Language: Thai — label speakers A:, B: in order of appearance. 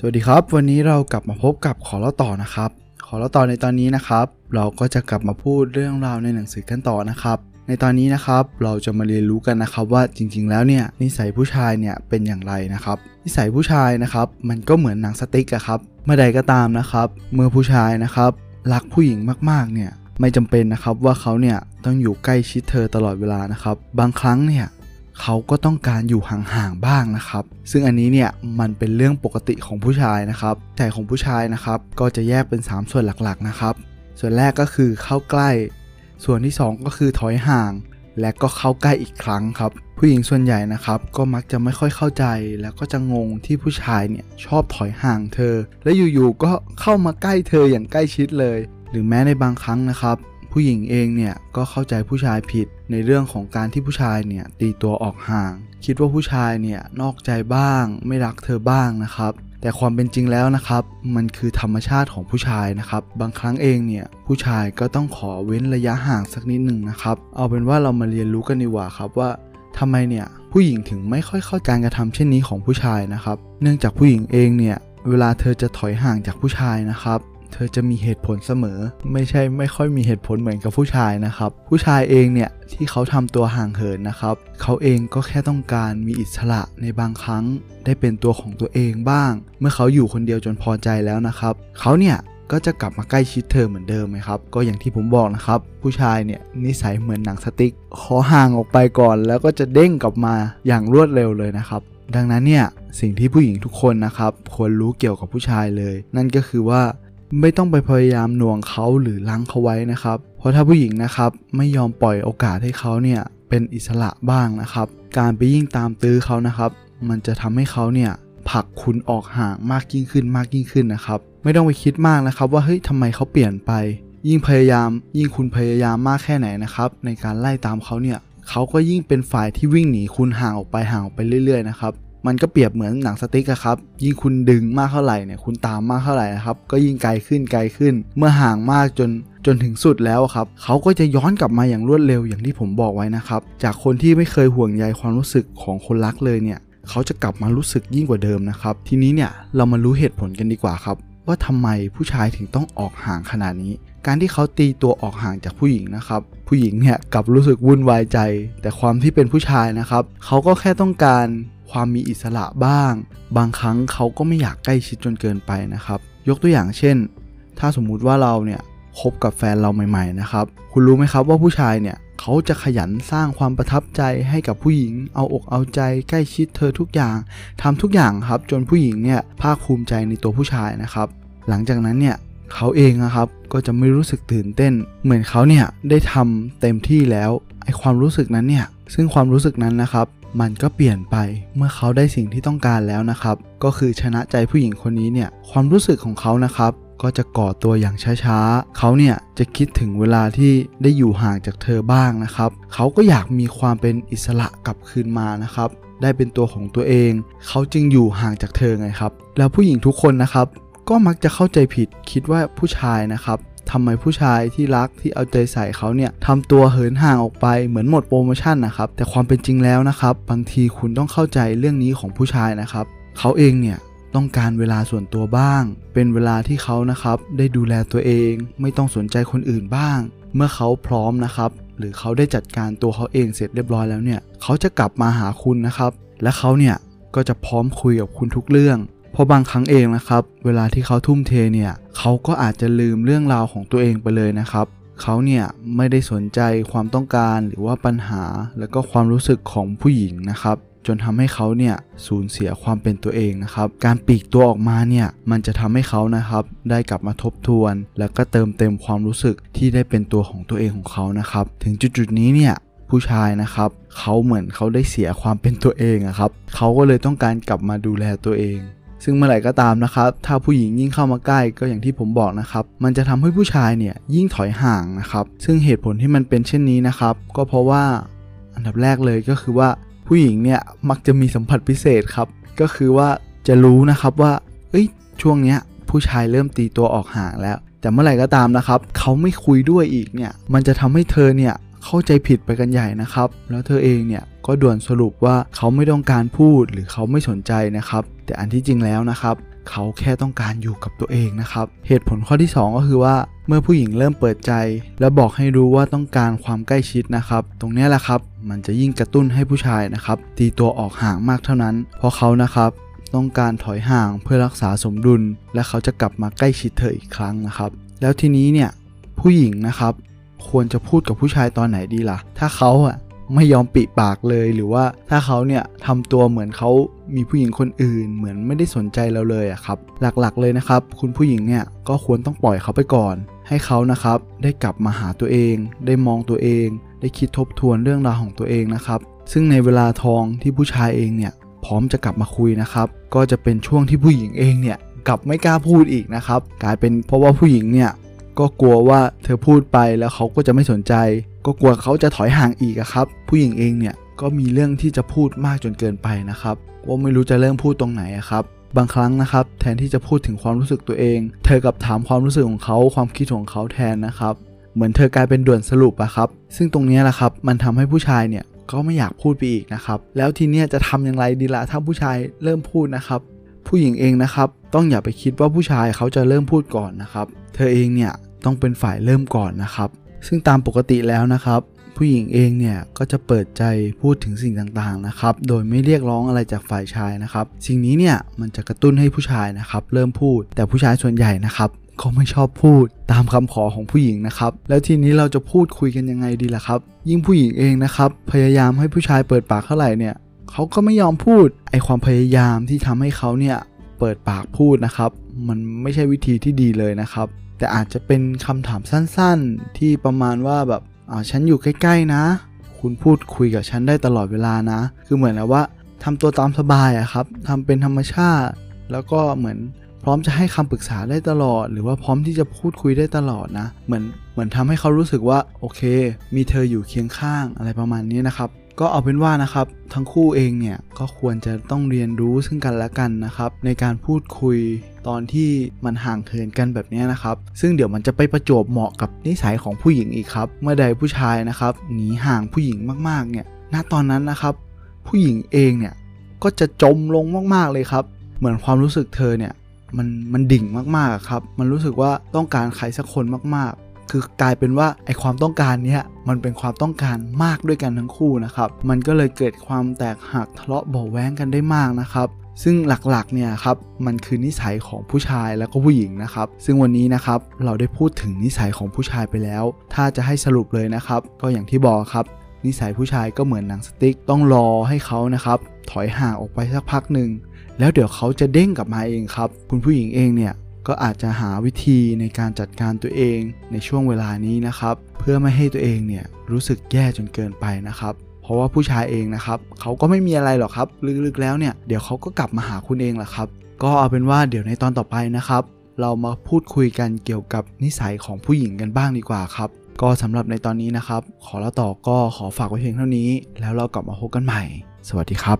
A: สวัสดีครับ วันนี้เรากลับมาพบกับขอเล่าต่อนะครับ ขอเล่าต่อในตอนนี้นะครับ เราก็จะกลับมาพูดเรื่องราวในหนังสือกันต่อนะครับ ในตอนนี้นะครับเราจะมาเรียนรู้กันนะครับว่าจริงๆ แล้วเนี่ยนิสัยผู้ชายเนี่ยเป็นอย่างไรนะครับ นิสัยผู้ชายนะครับ มันก็เหมือนหนังสติ๊กอะครับเมื่อใดก็ตามนะครับ เมื่อผู้ชายนะครับรักผู้หญิงมากๆเนี่ยไม่จำเป็นนะครับว่าเขาเนี่ยต้องอยู่ใกล้ชิดเธอตลอดเวลานะครับ บางครั้งเนี่ย เขาก็ต้องการอยู่ห่างๆบ้างนะครับ ซึ่งอันนี้เนี่ยมันเป็นเรื่องปกติของผู้ชายนะครับแต่ของผู้ชายนะครับก็จะแยกเป็น 3 ส่วนหลักๆนะครับ ส่วนแรกก็คือเข้าใกล้ ส่วนที่ 2 ก็คือถอยห่าง และก็เข้าใกล้อีกครั้งครับ ผู้หญิงส่วนใหญ่นะครับก็มักจะไม่ค่อยเข้าใจ แล้วก็จะงงที่ผู้ชายเนี่ยชอบถอยห่างเธอ และอยู่ๆก็เข้ามาใกล้เธออย่างใกล้ชิดเลย หรือแม้ในบางครั้งนะครับ ผู้หญิงเองเนี่ยก็เข้าใจผู้ชายผิดในเรื่องของการที่ผู้ชายเนี่ยตีตัวออกห่าง คิดว่าผู้ชายเนี่ยนอกใจบ้าง ไม่รักเธอบ้างนะครับ แต่ความเป็นจริงแล้วนะครับ มันคือธรรมชาติของผู้ชายนะครับ บางครั้งเองเนี่ยผู้ชายก็ต้องขอเว้นระยะห่างสักนิดหนึ่งนะครับ เอาเป็นว่าเรามาเรียนรู้กันดีกว่าครับว่าทำไมเนี่ยผู้หญิงถึงไม่ค่อยเข้าการกระทำเช่นนี้ของผู้ชายนะครับ เนื่องจากผู้หญิงเองเนี่ยเวลาเธอจะถอยห่างจากผู้ชายนะครับ เธอจะมีเหตุผลเสมอ ไม่ใช่ไม่ค่อยมีเหตุผลเหมือนกับผู้ชายนะครับ ผู้ชายเองเนี่ยที่เขาทำตัวห่างเหินนะครับ เขาเองก็แค่ต้องการมีอิสระในบางครั้ง ได้เป็นตัวของตัวเองบ้าง เมื่อเขาอยู่คนเดียวจนพอใจแล้วนะครับ เขาเนี่ยก็จะกลับมาใกล้ชิดเธอเหมือนเดิมไหมครับ ก็อย่างที่ผมบอกนะครับ ผู้ชายเนี่ยนิสัยเหมือนหนังสติ๊ก ขอห่างออกไปก่อน แล้วก็จะเด้งกลับมาอย่างรวดเร็วเลยนะครับ ดังนั้นเนี่ยสิ่งที่ผู้หญิงทุกคนนะครับควรรู้เกี่ยวกับผู้ชายเลย นั่นก็คือว่า ไม่ต้องไปพยายามหน่วงเขาหรือลังเขาไว้นะครับ เพราะถ้าผู้หญิงนะครับไม่ยอมปล่อยโอกาสให้เขาเนี่ยเป็นอิสระบ้างนะครับ การไปยิ่งตามตื้อเขานะครับ มันจะทำให้เขาเนี่ยผลักคุณออกห่างมากยิ่งขึ้นมากยิ่งขึ้นนะครับ ไม่ต้องไปคิดมากนะครับ ว่าเฮ้ยทำไมเขาเปลี่ยนไป ยิ่งพยายาม ยิ่งคุณพยายามมากแค่ไหนนะครับ ในการไล่ตามเขาเนี่ยเขาก็ยิ่งเป็นฝ่ายที่วิ่งหนีคุณห่างออกไปห่างออกไปเรื่อยๆนะครับ มันก็เปรียบเหมือนหนังสติ๊กะครับ ยิ่งคุณดึงมากเท่าไหร่เนี่ยคุณตามมากเท่าไหร่นะครับ ก็ยิ่งไกลขึ้นไกลขึ้น เมื่อห่างมากจนจนถึงสุดแล้วครับ เขาก็จะย้อนกลับมาอย่างรวดเร็วอย่างที่ผมบอกไว้นะครับ จากคนที่ไม่เคยห่วงใยความรู้สึกของคนรักเลยเนี่ย เขาจะกลับมารู้สึกยิ่งกว่าเดิมนะครับ ทีนี้เนี่ยเรามารู้เหตุผลกันดีกว่าครับ ว่าทำไมผู้ชายถึงต้องออกห่างขนาดนี้ การที่เขาตีตัวออกห่างจากผู้หญิงนะครับ ผู้หญิงเนี่ยกลับรู้สึกวุ่นวายใจ แต่ความที่เป็นผู้ชายนะครับ เขาก็แค่ต้องการ ความมีอิสระบ้าง บางครั้งเขาก็ไม่อยากใกล้ชิดจนเกินไปนะครับ ยกตัวอย่างเช่น ถ้าสมมุติว่าเราเนี่ยคบกับแฟนเราใหม่ ๆ นะครับ คุณรู้ไหมครับว่าผู้ชายเนี่ยเขาจะขยันสร้างความประทับใจให้กับผู้หญิง เอาอกเอาใจใกล้ชิดเธอทุกอย่างทำทุกอย่างครับจนผู้หญิงเนี่ยภาคภูมิใจในตัวผู้ชายนะครับ หลังจากนั้นเนี่ยเขาเองนะครับก็จะไม่รู้สึกตื่นเต้น เหมือนเขาเนี่ยได้ทำเต็มที่แล้วไอความรู้สึกนั้นเนี่ยซึ่งความรู้สึกนั้นนะครับ มันก็เปลี่ยนไปเมื่อเขาได้สิ่งที่ต้องการแล้วนะครับ ก็คือชนะใจผู้หญิงคนนี้เนี่ยความรู้สึกของเขานะครับ ก็จะก่อตัวอย่างช้าๆ เขาเนี่ยจะคิดถึงเวลาที่ได้อยู่ห่างจากเธอบ้างนะครับ เขาก็อยากมีความเป็นอิสระกลับคืนมานะครับ ได้เป็นตัวของตัวเอง เขาจึงอยู่ห่างจากเธอไงครับ แล้วผู้หญิงทุกคนนะครับก็มักจะเข้าใจผิดคิดว่าผู้ชายนะครับ ทำไมผู้ชายที่รักที่เอาใจใส่เขาเนี่ยทำตัวเหินห่างออกไปเหมือนหมดโปรโมชั่นนะครับแต่ความเป็นจริงแล้วนะครับ บางทีคุณต้องเข้าใจเรื่องนี้ของผู้ชายนะครับ เขาเองเนี่ยต้องการเวลาส่วนตัวบ้าง เป็นเวลาที่เขานะครับได้ดูแลตัวเอง ไม่ต้องสนใจคนอื่นบ้าง เมื่อเขาพร้อมนะครับ หรือเขาได้จัดการตัวเขาเองเสร็จเรียบร้อยแล้วเนี่ย เขาจะกลับมาหาคุณนะครับ และเขาเนี่ยก็จะพร้อมคุยกับคุณทุกเรื่อง ราะบางครั้งเองนะครับ เวลาที่เขาทุ่มเทเนี่ยเขาก็อาจจะลืมเรื่องราวของตัวเองไปเลยนะครับเขาเนี่ยไม่ได้สนใจความต้องการหรือว่าปัญหา แล้วก็ความรู้สึกของผู้หญิงนะครับ จนทำให้เขาเนี่ยสูญเสียความเป็นตัวเองนะครับ การปีกตัวออกมาเนี่ยมันจะทำให้เขานะครับ ได้กลับมาทบทวน แล้วก็เติมเต็มความรู้สึกที่ได้เป็นตัวของตัวเองของเขานะครับ ถึงจุดๆนี้เนี่ยผู้ชายนะครับเขาเหมือนเขาได้เสียความเป็นตัวเองอะครับเขาก็เลยต้องการกลับมาดูแลตัวเอง ซึ่งเมื่อไหร่ก็ตามนะครับ ถ้าผู้หญิงยิ่งเข้ามาใกล้ก็อย่างที่ผมบอกนะครับ มันจะทำให้ผู้ชายเนี่ยยิ่งถอยห่างนะครับ ซึ่งเหตุผลที่มันเป็นเช่นนี้นะครับ ก็เพราะว่าอันดับแรกเลยก็คือว่าผู้หญิงเนี่ยมักจะมีสัมผัสพิเศษครับ ก็คือว่าจะรู้นะครับว่า เอ้ย ช่วงเนี้ยผู้ชายเริ่มตีตัวออกห่างแล้ว แต่เมื่อไหร่ก็ตามนะครับ เขาไม่คุยด้วยอีกเนี่ย มันจะทำให้เธอเนี่ย เข้าใจผิดไปกันใหญ่นะครับ แล้วเธอเองเนี่ยก็ด่วนสรุปว่าเขาไม่ต้องการพูดหรือเขาไม่สนใจนะครับ แต่อันที่จริงแล้วนะครับ เขาแค่ต้องการอยู่กับตัวเองนะครับ เหตุผลข้อที่ 2 ก็คือว่าเมื่อผู้หญิงเริ่มเปิดใจ และบอกให้รู้ว่าต้องการความใกล้ชิดนะครับ ตรงนี้แหละครับ มันจะยิ่งกระตุ้นให้ผู้ชายนะครับ ตีตัวออกห่างมากเท่านั้น เพราะเขานะครับต้องการถอยห่างเพื่อรักษาสมดุล และเขาจะกลับมาใกล้ชิดเธออีกครั้งนะครับ แล้วทีนี้เนี่ยผู้หญิงนะครับ ควรจะพูดกับผู้ชายตอนไหนดีล่ะ ถ้าเขาอะไม่ยอมปิปากเลยหรือว่าถ้าเขาเนี่ยทำตัวเหมือนเขามีผู้หญิงคนอื่น เหมือนไม่ได้สนใจเราเลยอะครับ หลักๆเลยนะครับ คุณผู้หญิงเนี่ยก็ควรต้องปล่อยเขาไปก่อน ให้เขานะครับได้กลับมาหาตัวเอง ได้มองตัวเอง ได้คิดทบทวนเรื่องราวของตัวเองนะครับ ซึ่งในเวลาทองที่ผู้ชายเองเนี่ยพร้อมจะกลับมาคุยนะครับ ก็จะเป็นช่วงที่ผู้หญิงเองเนี่ยกลับไม่กล้าพูดอีกนะครับ กลายเป็นเพราะว่าผู้หญิงเนี่ย ก็กลัวว่าเธอพูดไปแล้วเขาก็จะไม่สนใจ ก็กลัวเขาจะถอยห่างอีกครับ ผู้หญิงเองเนี่ยก็มีเรื่องที่จะพูดมากจนเกินไปนะครับว่าไม่รู้จะเริ่มพูดตรงไหนครับ บางครั้งนะครับ แทนที่จะพูดถึงความรู้สึกตัวเอง เธอกับถามความรู้สึกของเขาความคิดของเขาแทนนะครับ เหมือนเธอกลายเป็นด่วนสรุปอะครับ ซึ่งตรงนี้แหละครับ มันทำให้ผู้ชายเนี่ยก็ไม่อยากพูดไปอีกนะครับ แล้วทีเนี้ยจะทำอย่างไรดีละถ้าผู้ชายเริ่มพูดนะครับ ผู้หญิงเองนะครับ ต้องอย่าไปคิดว่าผู้ชายเขาจะเริ่มพูดก่อนนะครับ เธอเองเนี่ย ต้องเป็นฝ่ายเริ่มก่อนนะครับ ซึ่งตามปกติแล้วนะครับ ผู้หญิงเองเนี่ยก็จะเปิดใจพูดถึงสิ่งต่างๆนะครับ โดยไม่เรียกร้องอะไรจากฝ่ายชายนะครับ สิ่งนี้เนี่ยมันจะกระตุ้นให้ผู้ชายนะครับ เริ่มพูด แต่ผู้ชายส่วนใหญ่นะครับก็ไม่ชอบพูดตามคำขอของผู้หญิงนะครับ แล้วทีนี้เราจะพูดคุยกันยังไงดีล่ะครับ ยิ่งผู้หญิงเองนะครับ พยายามให้ผู้ชายเปิดปากเท่าไหร่เนี่ยเขาก็ไม่ยอมพูดไอความพยายามที่ทำให้เขาเนี่ยเปิดปากพูดนะครับ มันไม่ใช่วิธีที่ดีเลยนะครับ แต่อาจจะเป็นคำถามสั้นๆ ที่ประมาณว่าแบบอ่าฉันอยู่ใกล้ๆนะ คุณพูดคุยกับฉันได้ตลอดเวลานะ คือเหมือนแล้วว่าทำตัวตามสบายอะครับทำเป็นธรรมชาติ แล้วก็เหมือนพร้อมจะให้คำปรึกษาได้ตลอด หรือว่าพร้อมที่จะพูดคุยได้ตลอดนะ เหมือนเหมือนทำให้เขารู้สึกว่าโอเค มีเธออยู่เคียงข้างอะไรประมาณนี้นะครับ ก็เอาเป็นว่านะครับ ทั้งคู่เองเนี่ยก็ควรจะต้องเรียนรู้ซึ่งกันและกันนะครับ ในการพูดคุยตอนที่มันห่างเหินกันแบบนี้นะครับ ซึ่งเดี๋ยวมันจะไปประจวบเหมาะกับนิสัยของผู้หญิงอีกครับ เมื่อใดผู้ชายนะครับหนีห่างผู้หญิงมากๆเนี่ยณตอนนั้นนะครับ ผู้หญิงเองเนี่ยก็จะจมลงมากๆเลยครับ เหมือนความรู้สึกเธอเนี่ยมันมันดิ่งมากๆครับ มันรู้สึกว่าต้องการใครสักคนมากๆ คือกลายเป็นว่าไอความต้องการเนี้ยมันเป็นความต้องการมากด้วยกันทั้งคู่นะครับมันก็เลยเกิดความแตกหักทะเลาะเบาแว้งกันได้มากนะครับซึ่งหลักๆเนี่ยครับมันคือนิสัยของผู้ชายแล้วก็ผู้หญิงนะครับ ซึ่งวันนี้นะครับเราได้พูดถึงนิสัยของผู้ชายไปแล้ว ถ้าจะให้สรุปเลยนะครับ ก็อย่างที่บอกครับ นิสัยผู้ชายก็เหมือนหนังสติ๊กต้องรอให้เขานะครับถอยห่างออกไปสักพักหนึ่งแล้วเดี๋ยวเขาจะเด้งกลับมาเองครับ คุณผู้หญิงเองเนี่ย ก็อาจจะหาวิธีในการจัดการตัวเองในช่วงเวลานี้นะครับ เพื่อไม่ให้ตัวเองเนี่ยรู้สึกแย่จนเกินไปนะครับ เพราะว่าผู้ชายเองนะครับเขาก็ไม่มีอะไรหรอกครับลึกๆแล้วเนี่ยเดี๋ยวเขาก็กลับมาหาคุณเองแหละครับ ก็เอาเป็นว่าเดี๋ยวในตอนต่อไปนะครับ เรามาพูดคุยกันเกี่ยวกับนิสัยของผู้หญิงกันบ้างดีกว่าครับ ก็สำหรับในตอนนี้นะครับ ขอล่าต่อก็ขอฝากไว้เพียงเท่านี้ แล้วเรากลับมาพบกันใหม่ สวัสดีครับ